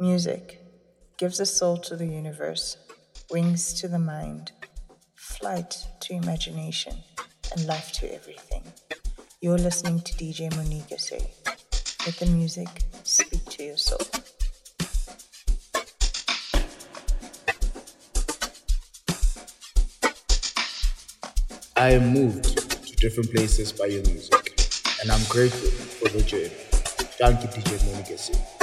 Music gives a soul to the universe, wings to the mind, flight to imagination, and life to everything. You're listening to DJ Monique SA, let the music speak to your soul. I am moved to different places by your music, and I'm grateful for the journey. Thank you, DJ Monica.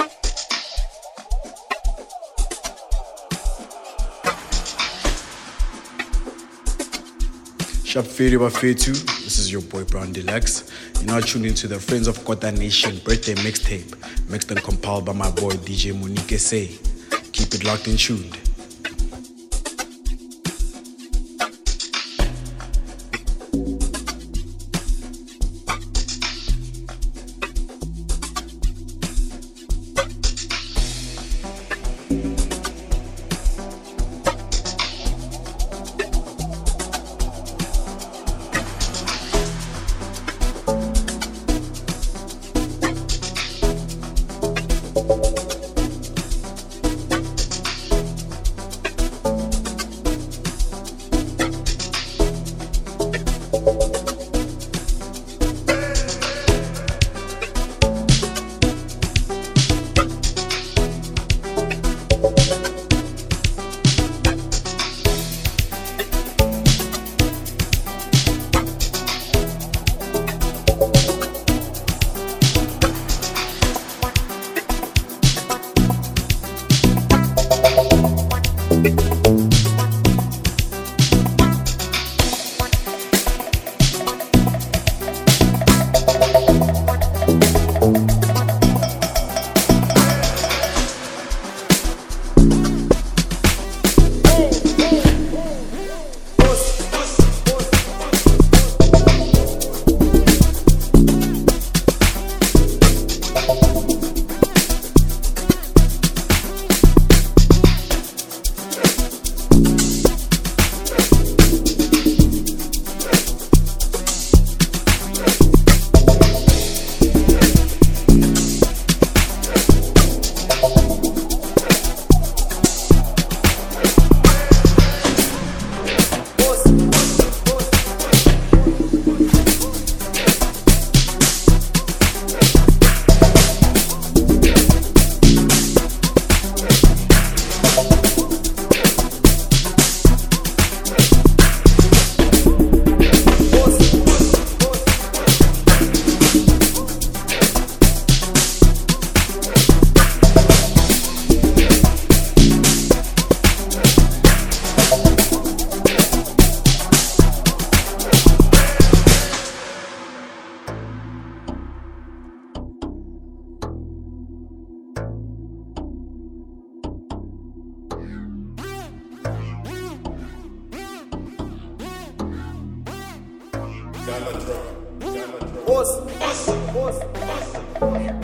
Shop Fade 2. This is your boy Brown Deluxe. You're now tuned into the Friends of Kota Nation birthday mixtape, mixed and compiled by my boy DJ Monique SA. Keep it locked and tuned. Thank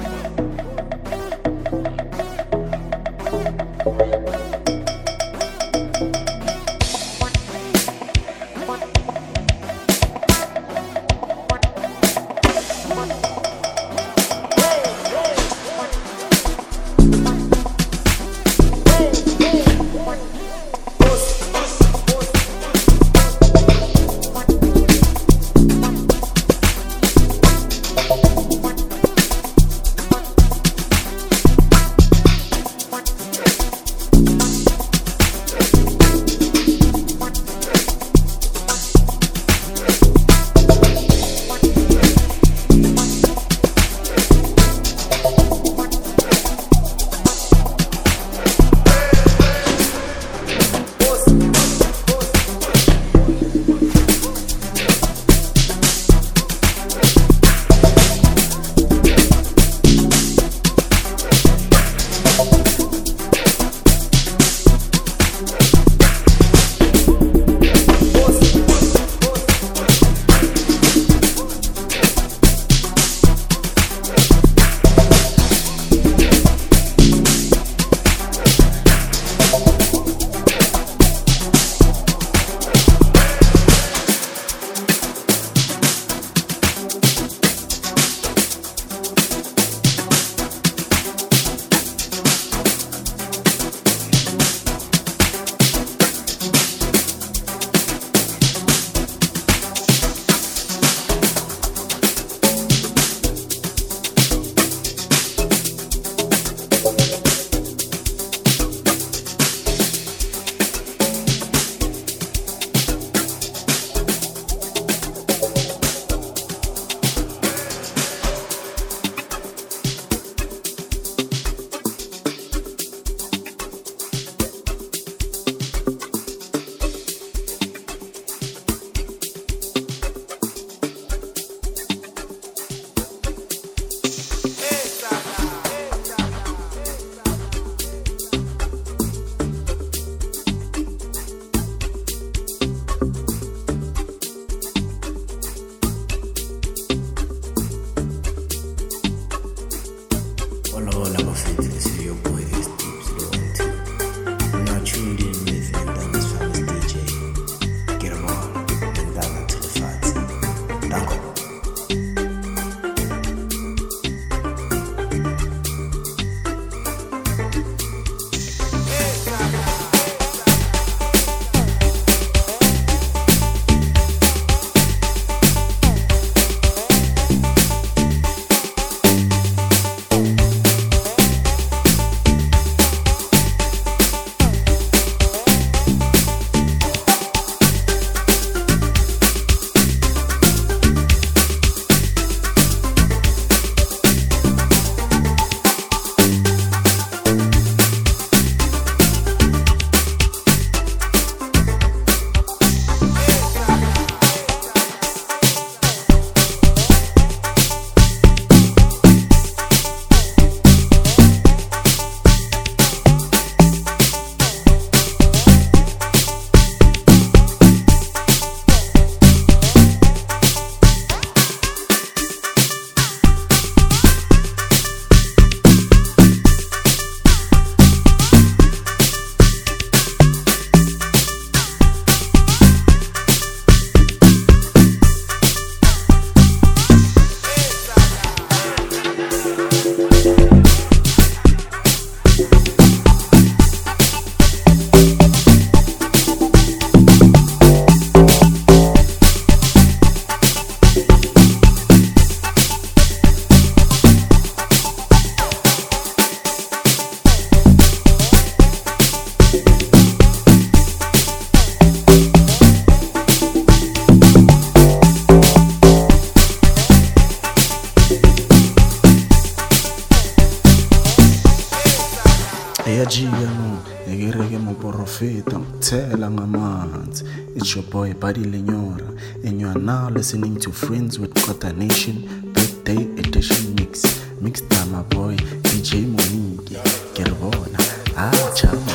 boy buddy lenyora. And you are now listening to friends with Kota nation birthday edition mix. Mixed by my boy dj monique. Re bona ah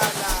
la la.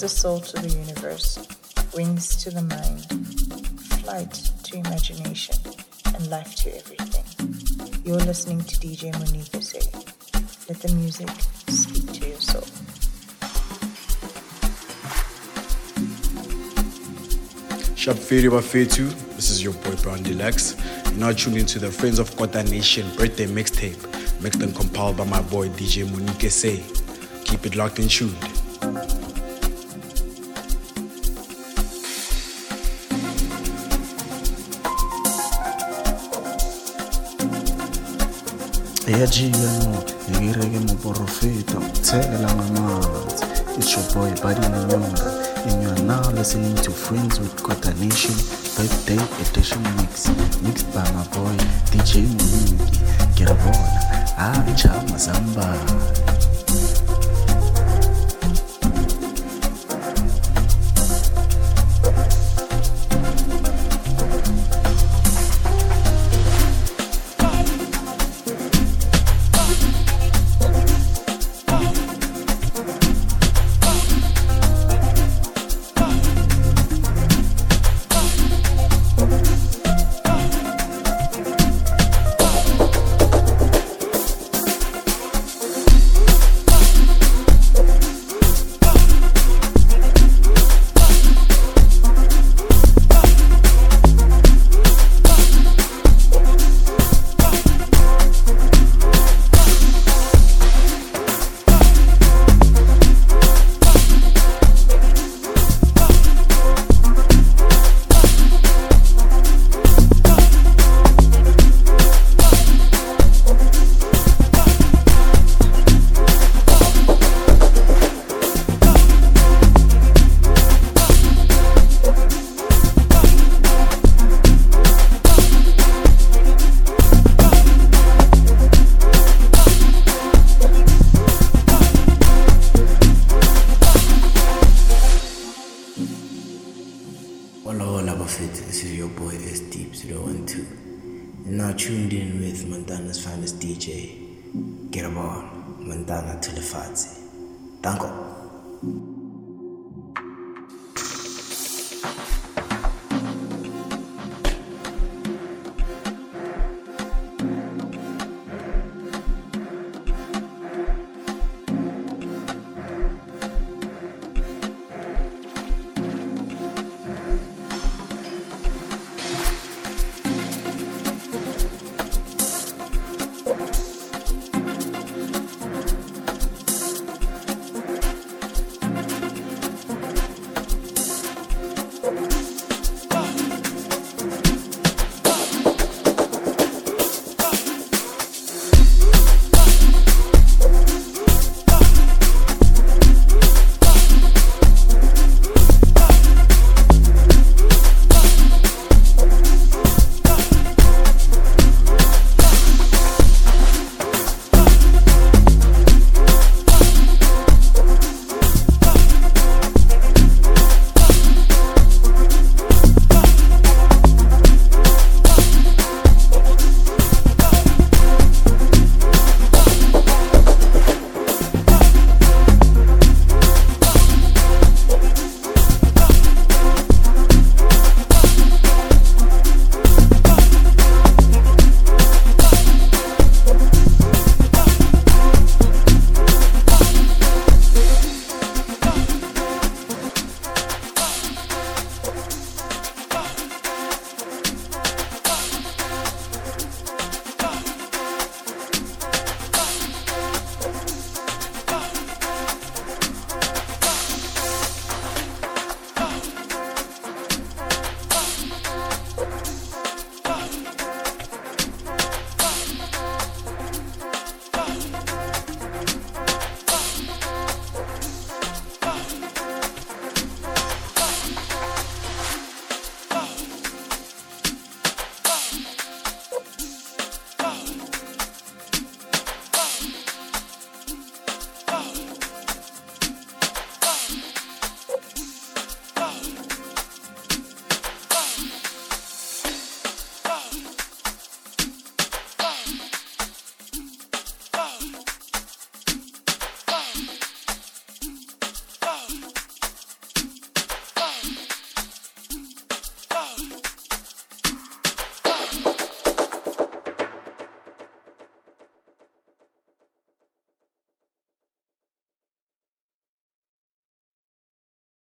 A soul to the universe, wings to the mind, flight to imagination, and life to everything. You're listening to DJ Monique SA, let the music speak to your soul. Shop Firi Bafetu, this is your boy Brown Deluxe. You're now tuned into the Friends of Kota Nation birthday mixtape, mixed and compiled by my boy DJ Monique SA. Keep it locked and tuned. Yajika no ngikireke moporofeta tshela ngamanzi it's your boy buddy lenyora and you are now listening to friends with Kota nation birthday edition mix mixed by my boy dj moniki ngiyabona ajama zambala